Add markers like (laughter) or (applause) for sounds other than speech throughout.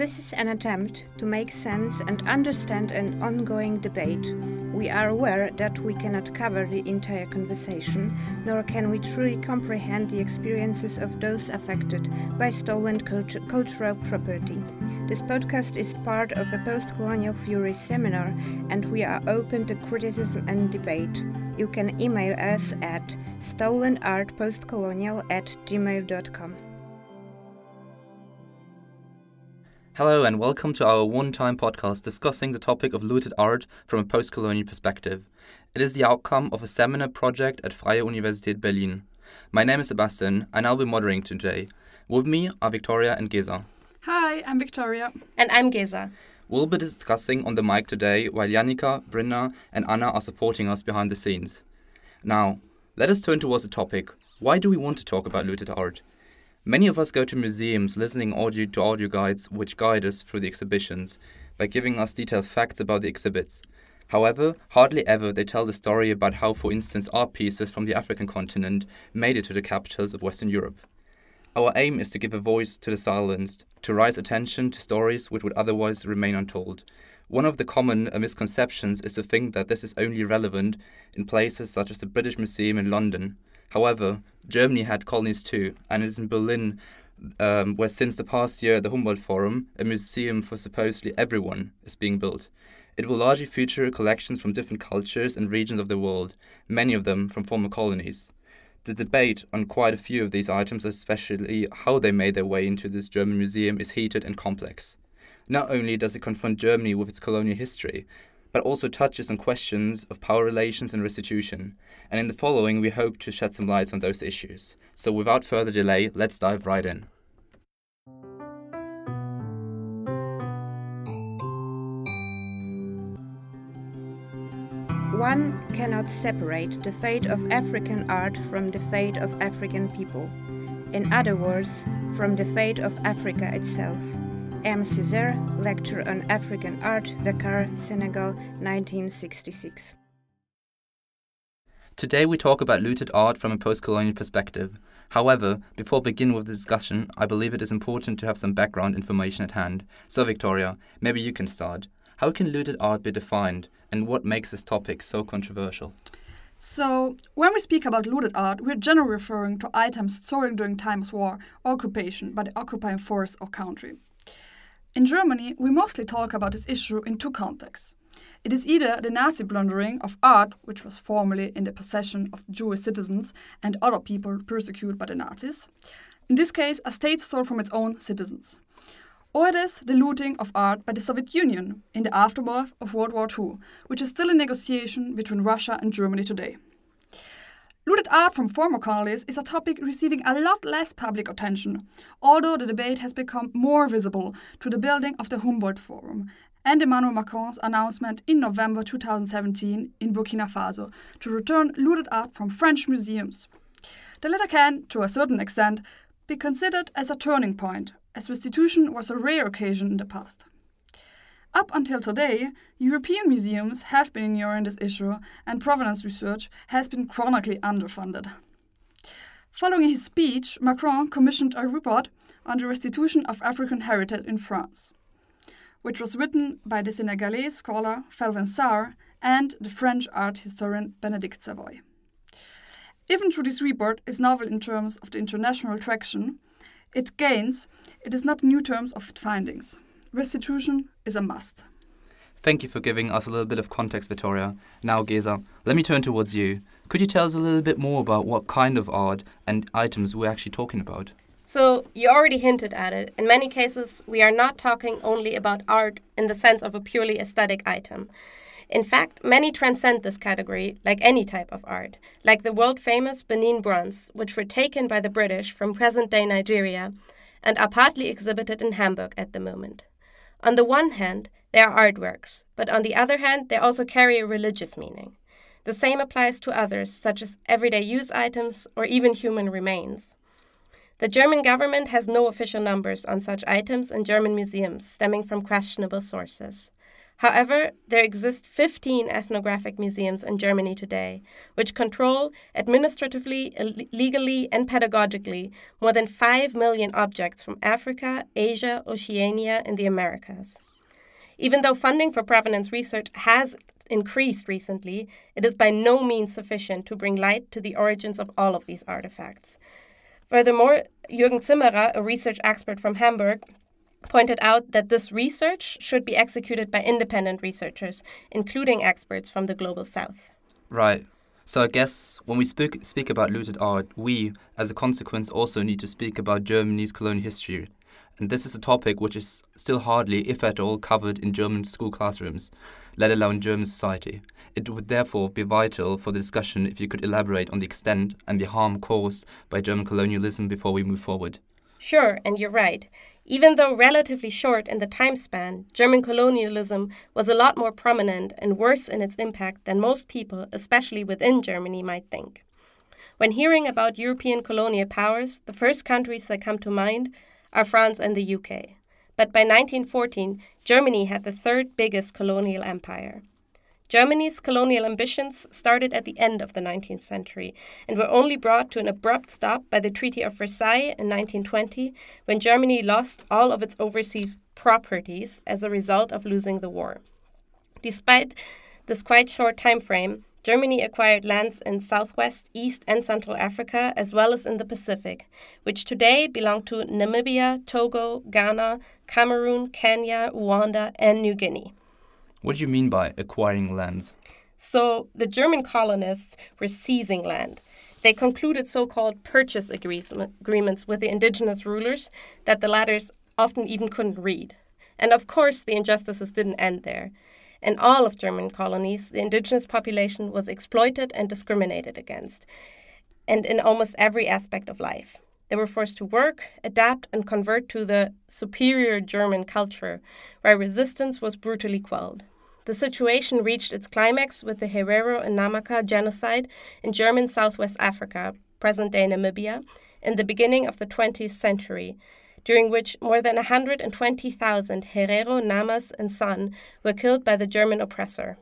This is an attempt to make sense and understand an ongoing debate. We are aware that we cannot cover the entire conversation, nor can we truly comprehend the experiences of those affected by stolen cult- cultural property. This podcast is part of a post colonial theory seminar, and we are open to criticism and debate. You can email us at stolenartpostcolonial at gmail.com. Hello, and welcome to our one time podcast discussing the topic of looted art from a post colonial perspective. It is the outcome of a seminar project at Freie Universität Berlin. My name is Sebastian, and I'll be moderating today. With me are Victoria and Geza. Hi, I'm Victoria. And I'm Geza. We'll be discussing on the mic today while Janika, Brinna, and Anna are supporting us behind the scenes. Now, let us turn towards the topic. Why do we want to talk about looted art? Many of us go to museums listening audio to audio guides which guide us through the exhibitions by giving us detailed facts about the exhibits. However, hardly ever they tell the story about how, for instance, art pieces from the African continent made it to the capitals of Western Europe. Our aim is to give a voice to the silenced, to raise attention to stories which would otherwise remain untold. One of the common misconceptions is to think that this is only relevant in places such as the British Museum in London, However, Germany had colonies too, and it is in Berlin um, where since the past year the Humboldt Forum, a museum for supposedly everyone, is being built. It will largely feature collections from different cultures and regions of the world, many of them from former colonies. The debate on quite a few of these items, especially how they made their way into this German museum, is heated and complex. Not only does it confront Germany with its colonial history, but also touches on questions of power relations and restitution. And in the following, we hope to shed some light on those issues. So without further delay, let's dive right in. One cannot separate the fate of African art from the fate of African people. In other words, from the fate of Africa itself. Aimé Césaire, Lecture on African Art, Dakar, Senegal, 1966. Today we talk about looted art from a post-colonial perspective. However, before beginning with the discussion, I believe it is important to have some background information at hand. So Victoria, maybe you can start. How can looted art be defined, and what makes this topic so controversial? So, when we speak about looted art, we're generally referring to items stolen during times of war or occupation by the occupying force or country. In Germany, we mostly talk about this issue in two contexts. It is either the Nazi plundering of art, which was formerly in the possession of Jewish citizens and other people persecuted by the Nazis. In this case, a state stole from its own citizens. Or it is the looting of art by the Soviet Union in the aftermath of World War II, which is still in negotiation between Russia and Germany today. Looted art from former colonies is a topic receiving a lot less public attention, although the debate has become more visible through the building of the Humboldt Forum and Emmanuel Macron's announcement in November 2017 in Burkina Faso to return looted art from French museums. The latter can, to a certain extent, be considered as a turning point, as restitution was a rare occasion in the past. Up until today, European museums have been ignoring this issue, and provenance research has been chronically underfunded. Following his speech, Macron commissioned a report on the restitution of African heritage in France, which was written by the Senegalese scholar Felwine Sarr and the French art historian Bénédicte Savoy. Even though this report is novel in terms of the international traction it gains, it is not new terms of findings restitution is a must. Thank you for giving us a little bit of context, Victoria. Now, Geza, let me turn towards you. Could you tell us a little bit more about what kind of art and items we're actually talking about? So, you already hinted at it. In many cases, we are not talking only about art in the sense of a purely aesthetic item. In fact, many transcend this category, like any type of art, like the world famous Benin bronze, which were taken by the British from present day Nigeria and are partly exhibited in Hamburg at the moment. On the one hand, they are artworks, but on the other hand, they also carry a religious meaning. The same applies to others, such as everyday use items or even human remains. The German government has no official numbers on such items in German museums stemming from questionable sources. However, there exist 15 ethnographic museums in Germany today, which control, administratively, uh, legally, and pedagogically, more than 5 million objects from Africa, Asia, Oceania, and the Americas. Even though funding for provenance research has increased recently, it is by no means sufficient to bring light to the origins of all of these artifacts. Furthermore, Jürgen Zimmerer, a research expert from Hamburg, pointed out that this research should be executed by independent researchers, including experts from the global south. Right. So I guess when we speak, speak about looted art, we, as a consequence, also need to speak about Germany's colonial history. And this is a topic which is still hardly, if at all, covered in German school classrooms, let alone German society. It would therefore be vital for the discussion if you could elaborate on the extent and the harm caused by German colonialism before we move forward. Sure, and you're right. Even though relatively short in the time span, German colonialism was a lot more prominent and worse in its impact than most people, especially within Germany, might think. When hearing about European colonial powers, the first countries that come to mind are France and the UK. But by 1914, Germany had the third biggest colonial empire. Germany's colonial ambitions started at the end of the 19th century and were only brought to an abrupt stop by the Treaty of Versailles in 1920 when Germany lost all of its overseas properties as a result of losing the war. Despite this quite short time frame, Germany acquired lands in southwest, east, and central Africa, as well as in the Pacific, which today belong to Namibia, Togo, Ghana, Cameroon, Kenya, Rwanda, and New Guinea. What do you mean by acquiring lands? So, the German colonists were seizing land. They concluded so called purchase agreements with the indigenous rulers that the latters often even couldn't read. And of course, the injustices didn't end there. In all of German colonies, the indigenous population was exploited and discriminated against, and in almost every aspect of life. They were forced to work, adapt, and convert to the superior German culture, where resistance was brutally quelled. The situation reached its climax with the Herero and Namaqua genocide in German Southwest Africa, present day Namibia, in the beginning of the 20th century, during which more than 120,000 Herero, Namas, and San were killed by the German oppressor.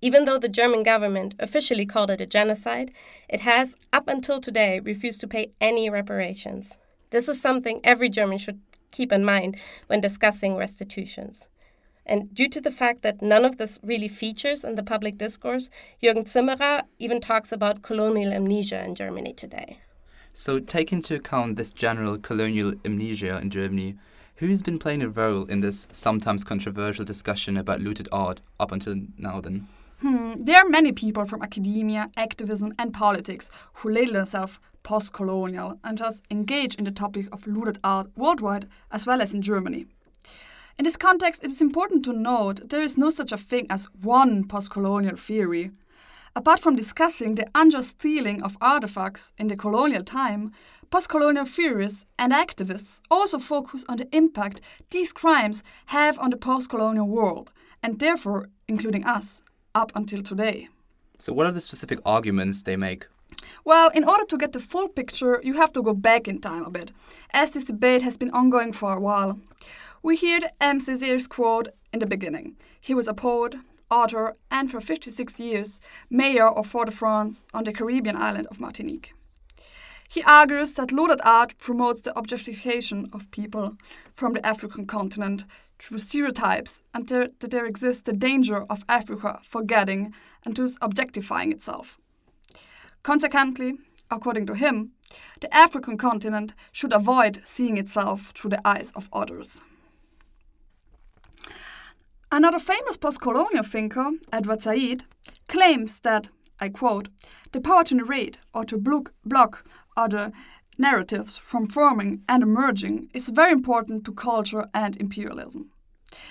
Even though the German government officially called it a genocide, it has, up until today, refused to pay any reparations. This is something every German should keep in mind when discussing restitutions. And due to the fact that none of this really features in the public discourse, Jürgen Zimmerer even talks about colonial amnesia in Germany today. So, take into account this general colonial amnesia in Germany. Who's been playing a role in this sometimes controversial discussion about looted art up until now, then? Hmm, there are many people from academia, activism, and politics who label themselves post colonial and thus engage in the topic of looted art worldwide as well as in Germany. In this context, it is important to note there is no such a thing as one post colonial theory. Apart from discussing the unjust stealing of artifacts in the colonial time, post colonial theorists and activists also focus on the impact these crimes have on the post colonial world, and therefore including us, up until today. So, what are the specific arguments they make? Well, in order to get the full picture, you have to go back in time a bit, as this debate has been ongoing for a while. We heard Aimé Césaire's quote in the beginning. He was a poet, author, and for 56 years, mayor of Fort-de-France on the Caribbean island of Martinique. He argues that looted art promotes the objectification of people from the African continent through stereotypes and there, that there exists the danger of Africa forgetting and thus objectifying itself. Consequently, according to him, the African continent should avoid seeing itself through the eyes of others. Another famous post colonial thinker, Edward Said, claims that, I quote, the power to narrate or to block other narratives from forming and emerging is very important to culture and imperialism,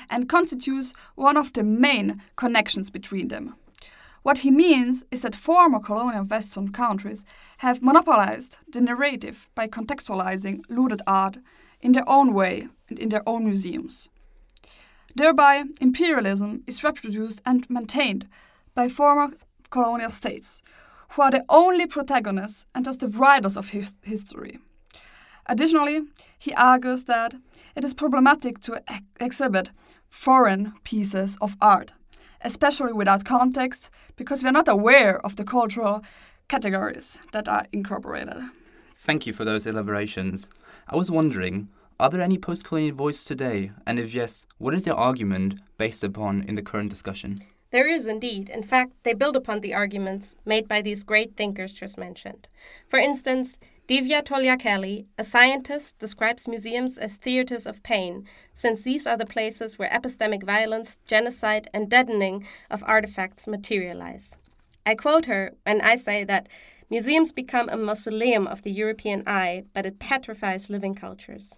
and constitutes one of the main connections between them. What he means is that former colonial Western countries have monopolized the narrative by contextualizing looted art in their own way and in their own museums. Thereby, imperialism is reproduced and maintained by former colonial states, who are the only protagonists and just the writers of his history. Additionally, he argues that it is problematic to ex exhibit foreign pieces of art, especially without context, because we are not aware of the cultural categories that are incorporated. Thank you for those elaborations. I was wondering, are there any post-colonial voices today? And if yes, what is their argument based upon in the current discussion? There is indeed. In fact, they build upon the arguments made by these great thinkers just mentioned. For instance, Divya Tolia-Kelly, a scientist, describes museums as theaters of pain, since these are the places where epistemic violence, genocide, and deadening of artifacts materialize. I quote her when I say that museums become a mausoleum of the European eye, but it petrifies living cultures.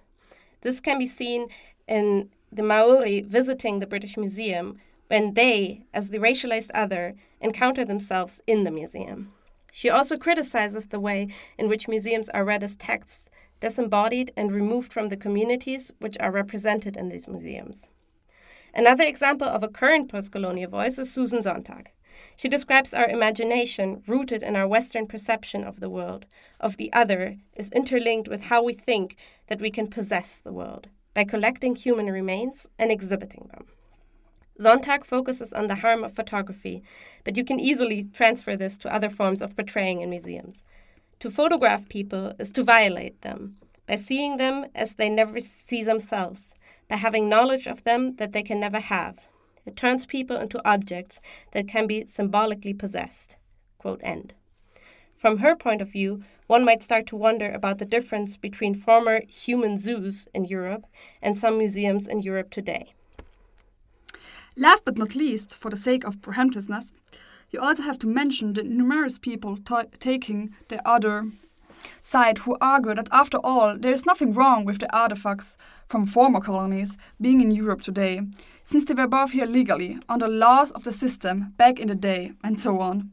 This can be seen in the Maori visiting the British Museum, when they, as the racialized other, encounter themselves in the museum. She also criticizes the way in which museums are read as texts, disembodied and removed from the communities which are represented in these museums. Another example of a current postcolonial voice is Susan Sontag. She describes our imagination, rooted in our Western perception of the world, of the other, is interlinked with how we think that we can possess the world by collecting human remains and exhibiting them. Sontag focuses on the harm of photography, but you can easily transfer this to other forms of portraying in museums. To photograph people is to violate them, by seeing them as they never see themselves, by having knowledge of them that they can never have. It turns people into objects that can be symbolically possessed. Quote end. From her point of view, one might start to wonder about the difference between former human zoos in Europe and some museums in Europe today. Last but not least, for the sake of preemptiveness, you also have to mention the numerous people taking the other side who argue that after all, there is nothing wrong with the artifacts from former colonies being in Europe today, since they were both here legally, under laws of the system back in the day, and so on.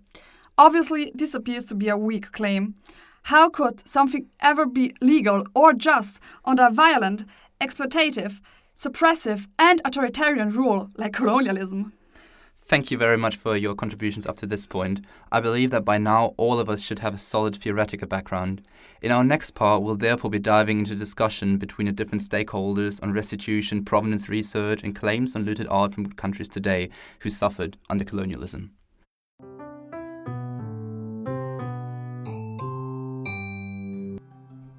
Obviously, this appears to be a weak claim. How could something ever be legal or just under violent, exploitative, suppressive, and authoritarian rule like colonialism. Thank you very much for your contributions up to this point. I believe that by now all of us should have a solid theoretical background. In our next part, we'll therefore be diving into discussion between the different stakeholders on restitution, provenance research, and claims on looted art from countries today who suffered under colonialism.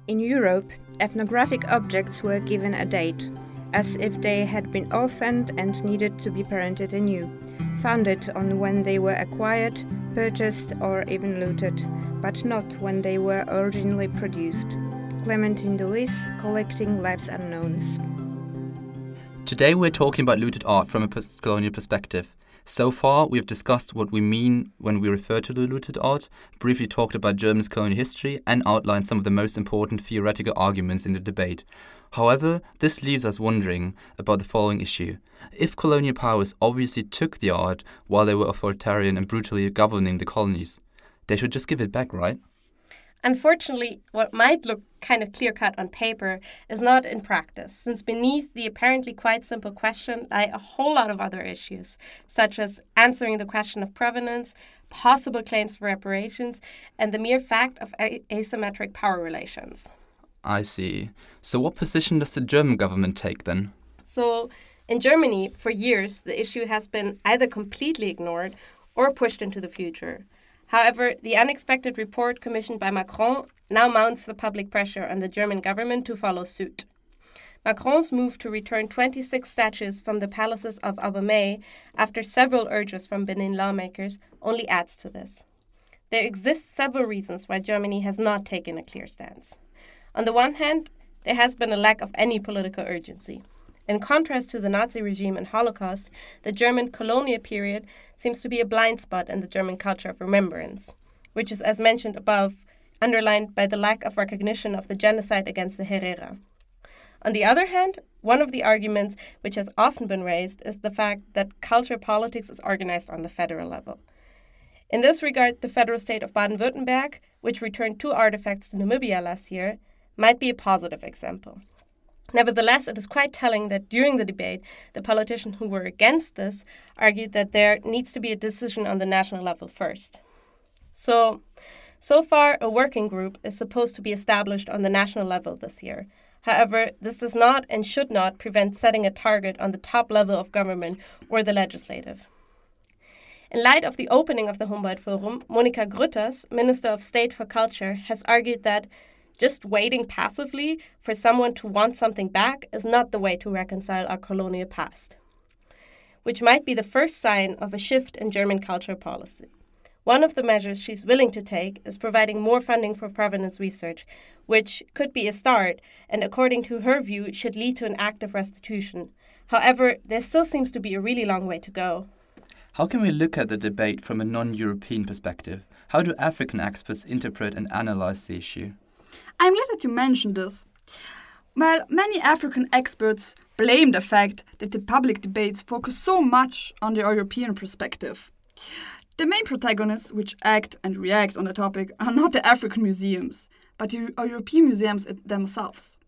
In Europe, ethnographic objects were given a date as if they had been orphaned and needed to be parented anew, founded on when they were acquired, purchased, or even looted, but not when they were originally produced. Clementine Deliss, Collecting Lives Unknowns. Today we're talking about looted art from a post-colonial perspective. So far, we have discussed what we mean when we refer to the looted art, briefly talked about Germany's colonial history, and outlined some of the most important theoretical arguments in the debate. However, this leaves us wondering about the following issue. If colonial powers obviously took the art while they were authoritarian and brutally governing the colonies, they should just give it back, right? Unfortunately, what might look kind of clear cut on paper is not in practice, since beneath the apparently quite simple question lie a whole lot of other issues, such as answering the question of provenance, possible claims for reparations, and the mere fact of asymmetric power relations. I see. So, what position does the German government take then? So, in Germany, for years, the issue has been either completely ignored or pushed into the future. However, the unexpected report commissioned by Macron now mounts the public pressure on the German government to follow suit. Macron's move to return 26 statues from the palaces of Abomey after several urges from Benin lawmakers only adds to this. There exist several reasons why Germany has not taken a clear stance. On the one hand, there has been a lack of any political urgency. In contrast to the Nazi regime and Holocaust, the German colonial period seems to be a blind spot in the German culture of remembrance, which is, as mentioned above, underlined by the lack of recognition of the genocide against the Herero. On the other hand, one of the arguments which has often been raised is the fact that culture politics is organized on the federal level. In this regard, the federal state of Baden Württemberg, which returned two artifacts to Namibia last year, might be a positive example. Nevertheless, it is quite telling that during the debate, the politicians who were against this argued that there needs to be a decision on the national level first. So, so far, a working group is supposed to be established on the national level this year. However, this does not and should not prevent setting a target on the top level of government or the legislative. In light of the opening of the Humboldt Forum, Monika Grütters, Minister of State for Culture, has argued that just waiting passively for someone to want something back is not the way to reconcile our colonial past, which might be the first sign of a shift in German cultural policy. One of the measures she's willing to take is providing more funding for provenance research, which could be a start and, according to her view, should lead to an active restitution. However, there still seems to be a really long way to go. How can we look at the debate from a non European perspective? How do African experts interpret and analyze the issue? I'm glad that you mentioned this. While many African experts blame the fact that the public debates focus so much on the European perspective. The main protagonists which act and react on the topic are not the African museums, but the European museums themselves.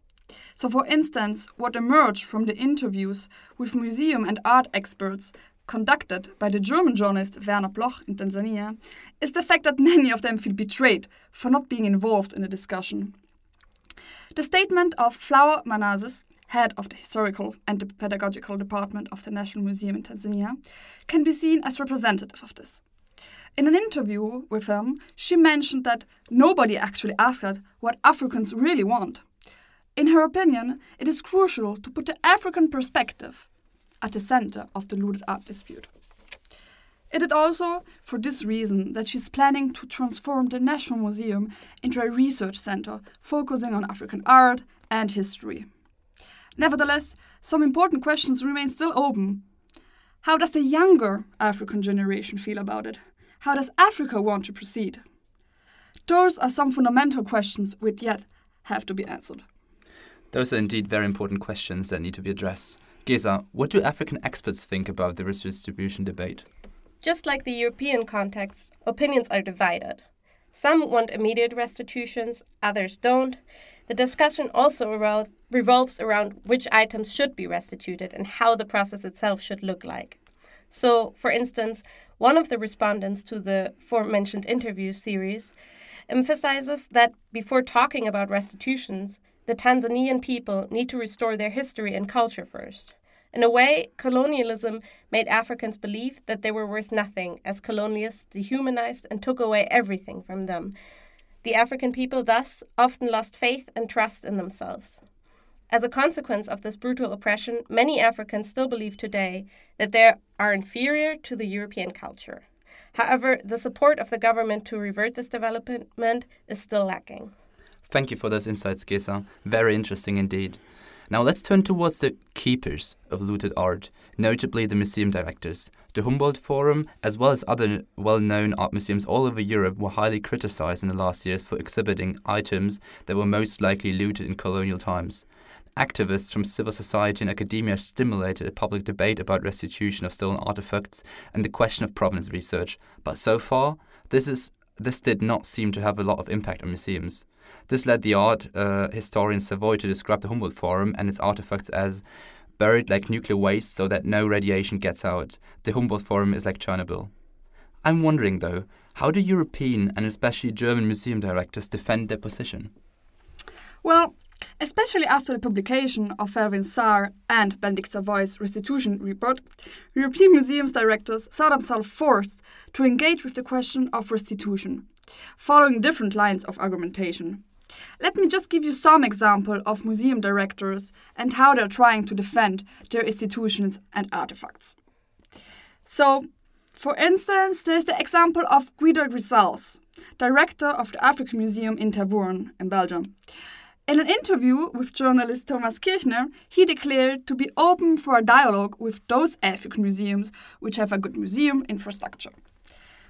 So, for instance, what emerged from the interviews with museum and art experts conducted by the German journalist Werner Bloch in Tanzania is the fact that many of them feel betrayed for not being involved in the discussion. The statement of Flower Manase, head of the historical and the pedagogical department of the National Museum in Tanzania, can be seen as representative of this. In an interview with him, she mentioned that nobody actually asked what Africans really want. In her opinion, it is crucial to put the African perspective at the center of the looted art dispute. It is also for this reason that she's planning to transform the National Museum into a research center focusing on African art and history. Nevertheless, some important questions remain still open. How does the younger African generation feel about it? How does Africa want to proceed? Those are some fundamental questions which yet have to be answered. Those are indeed very important questions that need to be addressed. Gesa, what do African experts think about the redistribution debate? Just like the European context, opinions are divided. Some want immediate restitutions, others don't. The discussion also revolves around which items should be restituted and how the process itself should look like. So, for instance, one of the respondents to the aforementioned interview series emphasizes that before talking about restitutions, the Tanzanian people need to restore their history and culture first. In a way, colonialism made Africans believe that they were worth nothing, as colonialists dehumanized and took away everything from them. The African people thus often lost faith and trust in themselves. As a consequence of this brutal oppression, many Africans still believe today that they are inferior to the European culture. However, the support of the government to revert this development is still lacking. Thank you for those insights, Gesa. Very interesting indeed. Now let's turn towards the keepers of looted art, notably the museum directors. The Humboldt Forum, as well as other well known art museums all over Europe, were highly criticized in the last years for exhibiting items that were most likely looted in colonial times. Activists from civil society and academia stimulated a public debate about restitution of stolen artifacts and the question of provenance research, but so far, this, is, this did not seem to have a lot of impact on museums. This led the art uh, historian Savoy to describe the Humboldt Forum and its artifacts as buried like nuclear waste so that no radiation gets out. The Humboldt Forum is like Chernobyl. I'm wondering, though, how do European and especially German museum directors defend their position? Well, Especially after the publication of Felwine Sarr and Bénédicte Savoy's restitution report, European museums directors saw themselves forced to engage with the question of restitution, following different lines of argumentation. Let me just give you some example of museum directors and how they're trying to defend their institutions and artifacts. So, for instance, there's the example of Guido Gryseels, director of the African Museum in Tervuren in Belgium. In an interview with journalist Thomas Kirchner, he declared to be open for a dialogue with those African museums which have a good museum infrastructure.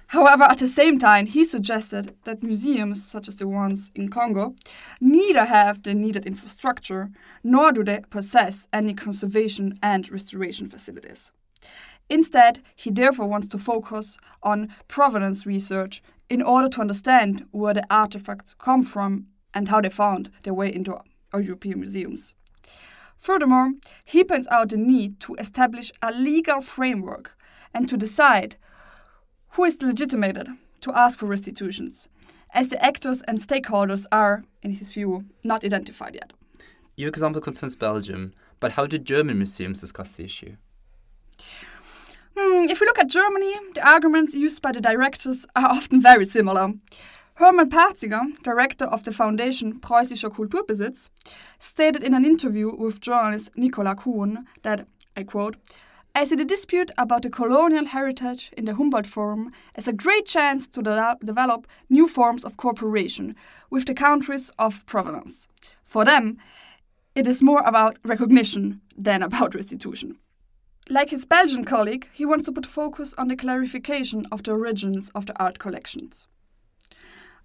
However, at the same time, he suggested that museums, such as the ones in Congo, neither have the needed infrastructure nor do they possess any conservation and restoration facilities. Instead, he therefore wants to focus on provenance research in order to understand where the artifacts come from and how they found their way into our European museums. Furthermore, he points out the need to establish a legal framework and to decide who is legitimated to ask for restitutions, as the actors and stakeholders are, in his view, not identified yet. Your example concerns Belgium, but how do German museums discuss the issue? Hmm, if we look at Germany, the arguments used by the directors are (laughs) often very similar. Hermann Parzinger, director of the foundation Preußischer Kulturbesitz, stated in an interview with journalist Nicola Kuhn that, I quote, I see the dispute about the colonial heritage in the Humboldt Forum as a great chance to de develop new forms of cooperation with the countries of provenance. For them, it is more about recognition than about restitution. Like his Belgian colleague, he wants to put focus on the clarification of the origins of the art collections.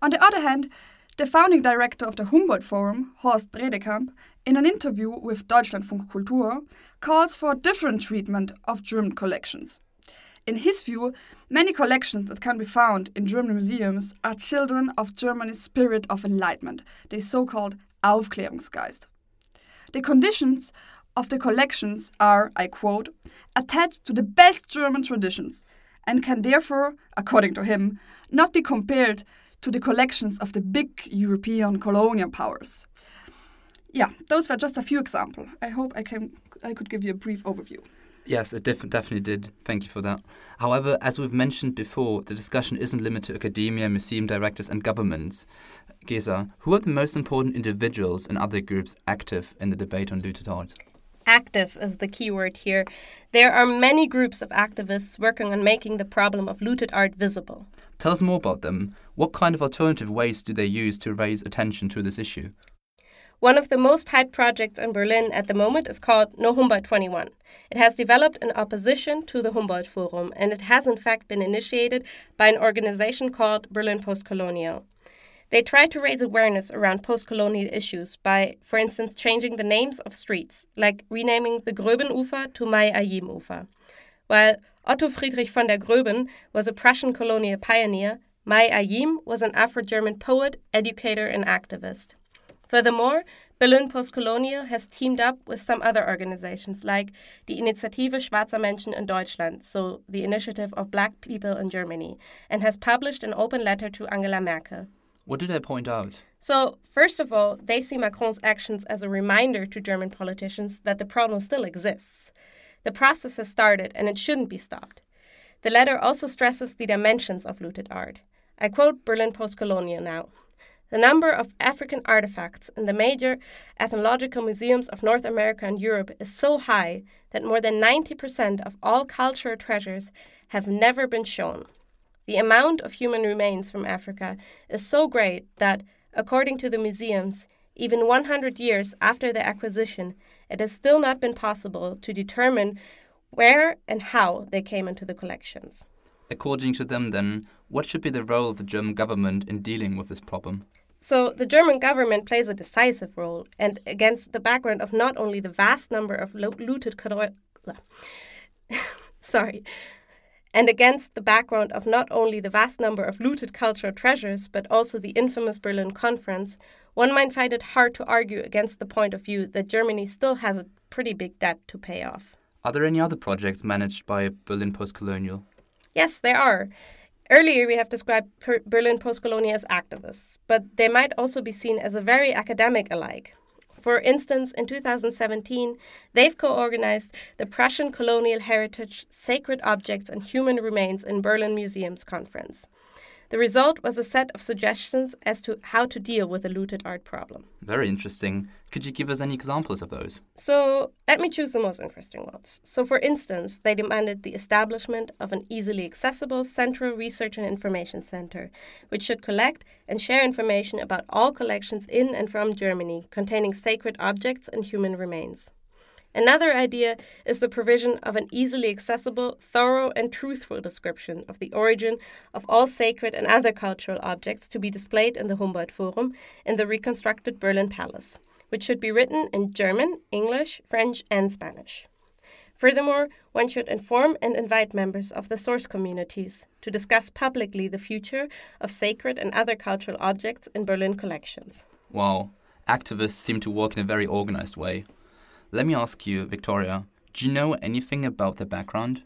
On the other hand, the founding director of the Humboldt Forum, Horst Bredekamp, in an interview with Deutschlandfunk Kultur, calls for a different treatment of German collections. In his view, many collections that can be found in German museums are children of Germany's spirit of enlightenment, the so called Aufklärungsgeist. The conditions of the collections are, I quote, attached to the best German traditions and can therefore, according to him, not be compared to the collections of the big European colonial powers. Yeah, those were just a few examples. I hope I can I could give you a brief overview. Yes, it def definitely did. Thank you for that. However, as we've mentioned before, the discussion isn't limited to academia, museum directors, and governments. Gesa, who are the most important individuals and other groups active in the debate on looted art? Active is the key word here. There are many groups of activists working on making the problem of looted art visible. Tell us more about them. What kind of alternative ways do they use to raise attention to this issue? One of the most hyped projects in Berlin at the moment is called No Humboldt 21. It has developed in opposition to the Humboldt Forum, and it has in fact been initiated by an organization called Berlin Postcolonial. They try to raise awareness around post colonial issues by, for instance, changing the names of streets, like renaming the Gröbenufer to May Ayim Ufer. While Otto Friedrich von der Gröben was a Prussian colonial pioneer, May Ayim was an Afro German poet, educator, and activist. Furthermore, Berlin Postkolonial has teamed up with some other organizations like the Initiative Schwarzer Menschen in Deutschland, so the initiative of black people in Germany, and has published an open letter to Angela Merkel. What do they point out? So, first of all, they see Macron's actions as a reminder to German politicians that the problem still exists. The process has started and it shouldn't be stopped. The letter also stresses the dimensions of looted art. I quote Berlin Postcolonial now. The number of African artifacts in the major ethnological museums of North America and Europe is so high that more than 90% of all cultural treasures have never been shown. The amount of human remains from Africa is so great that, according to the museums, even 100 years after the acquisition, it has still not been possible to determine where and how they came into the collections. According to them, then, what should be the role of the German government in dealing with this problem? So, the German government plays a decisive role, and against the background of not only the vast number of lo- looted. (laughs) sorry and against the background of not only the vast number of looted cultural treasures, but also the infamous Berlin Conference, one might find it hard to argue against the point of view that Germany still has a pretty big debt to pay off. Are there any other projects managed by Berlin Postcolonial? Yes, there are. Earlier, we have described Berlin Postcolonial as activists, but they might also be seen as a very academic alike. For instance, in 2017, they've co organized the Prussian Colonial Heritage Sacred Objects and Human Remains in Berlin Museums Conference. The result was a set of suggestions as to how to deal with the looted art problem. Very interesting. Could you give us any examples of those? So, let me choose the most interesting ones. So, for instance, they demanded the establishment of an easily accessible central research and information center, which should collect and share information about all collections in and from Germany containing sacred objects and human remains. Another idea is the provision of an easily accessible, thorough, and truthful description of the origin of all sacred and other cultural objects to be displayed in the Humboldt Forum in the reconstructed Berlin Palace, which should be written in German, English, French, and Spanish. Furthermore, one should inform and invite members of the source communities to discuss publicly the future of sacred and other cultural objects in Berlin collections. Wow, activists seem to work in a very organized way. Let me ask you, Victoria, do you know anything about their background?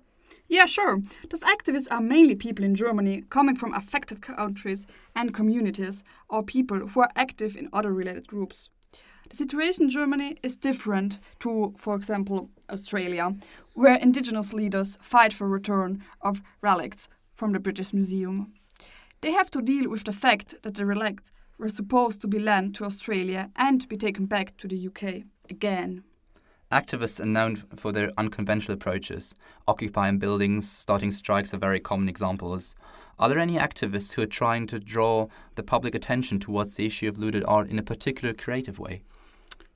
Yeah, sure. Those activists are mainly people in Germany coming from affected countries and communities, or people who are active in other related groups. The situation in Germany is different to, for example, Australia, where indigenous leaders fight for return of relics from the British Museum. They have to deal with the fact that the relics were supposed to be lent to Australia and be taken back to the UK again. Activists are known for their unconventional approaches. Occupying buildings, starting strikes are very common examples. Are there any activists who are trying to draw the public attention towards the issue of looted art in a particular creative way?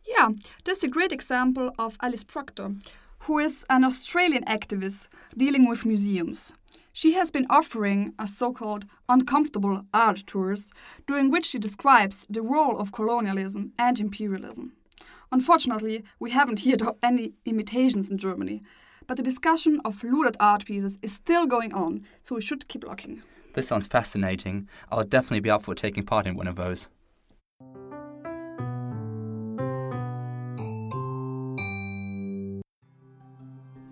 Yeah, there's a great example of Alice Proctor, who is an Australian activist dealing with museums. She has been offering a so called uncomfortable art tours, during which she describes the role of colonialism and imperialism. Unfortunately, we haven't heard (laughs) of any imitations in Germany, but the discussion of looted art pieces is still going on, so we should keep looking. This sounds fascinating. I'll definitely be up for taking part in one of those.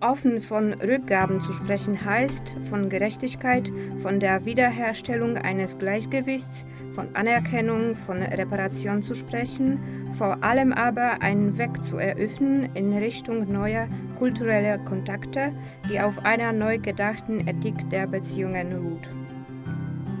Offen von Rückgaben zu sprechen heißt von Gerechtigkeit, von der Wiederherstellung eines Gleichgewichts, von Anerkennung, von Reparation zu sprechen, vor allem aber einen Weg zu eröffnen in Richtung neuer kultureller Kontakte, die auf einer neu gedachten Ethik der Beziehungen ruht.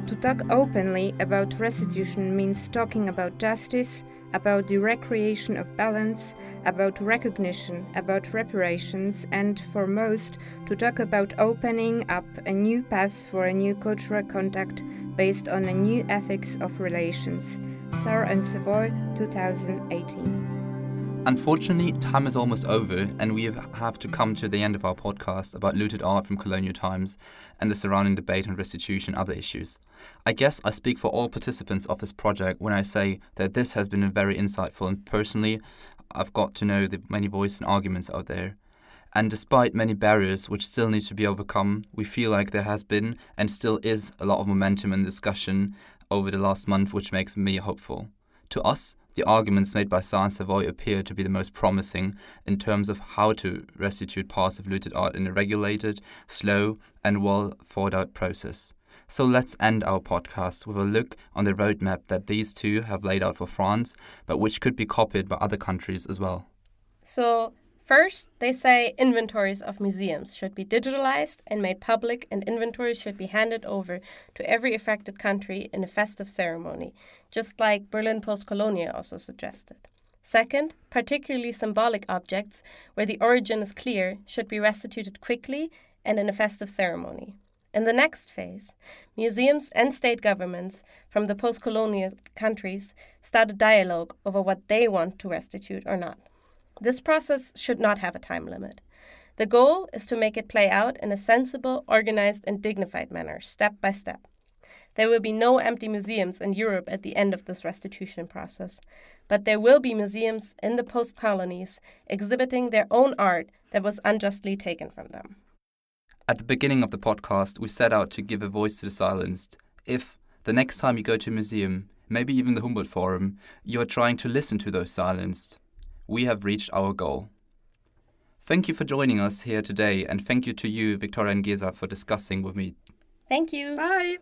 To talk openly about restitution means talking about justice, about the recreation of balance, about recognition, about reparations, and for most, to talk about opening up a new path for a new cultural contact based on a new ethics of relations. Sarr and Savoy, 2018. Unfortunately, time is almost over, and we have to come to the end of our podcast about looted art from colonial times and the surrounding debate on restitution and other issues. I guess I speak for all participants of this project when I say that this has been very insightful, and personally, I've got to know the many voices and arguments out there. And despite many barriers which still need to be overcome, we feel like there has been and still is a lot of momentum and discussion over the last month, which makes me hopeful. To us, the arguments made by Saint Savoy appear to be the most promising in terms of how to restitute parts of looted art in a regulated, slow, and well thought out process. So let's end our podcast with a look on the roadmap that these two have laid out for France, but which could be copied by other countries as well. So, First, they say inventories of museums should be digitalized and made public, and inventories should be handed over to every affected country in a festive ceremony, just like Berlin Postkolonie also suggested. Second, particularly symbolic objects where the origin is clear should be restituted quickly and in a festive ceremony. In the next phase, museums and state governments from the post colonial countries start a dialogue over what they want to restitute or not. This process should not have a time limit. The goal is to make it play out in a sensible, organized, and dignified manner, step by step. There will be no empty museums in Europe at the end of this restitution process, but there will be museums in the post colonies exhibiting their own art that was unjustly taken from them. At the beginning of the podcast, we set out to give a voice to the silenced. If, the next time you go to a museum, maybe even the Humboldt Forum, you are trying to listen to those silenced, we have reached our goal. Thank you for joining us here today, and thank you to you, Victoria and Geza, for discussing with me. Thank you. Bye.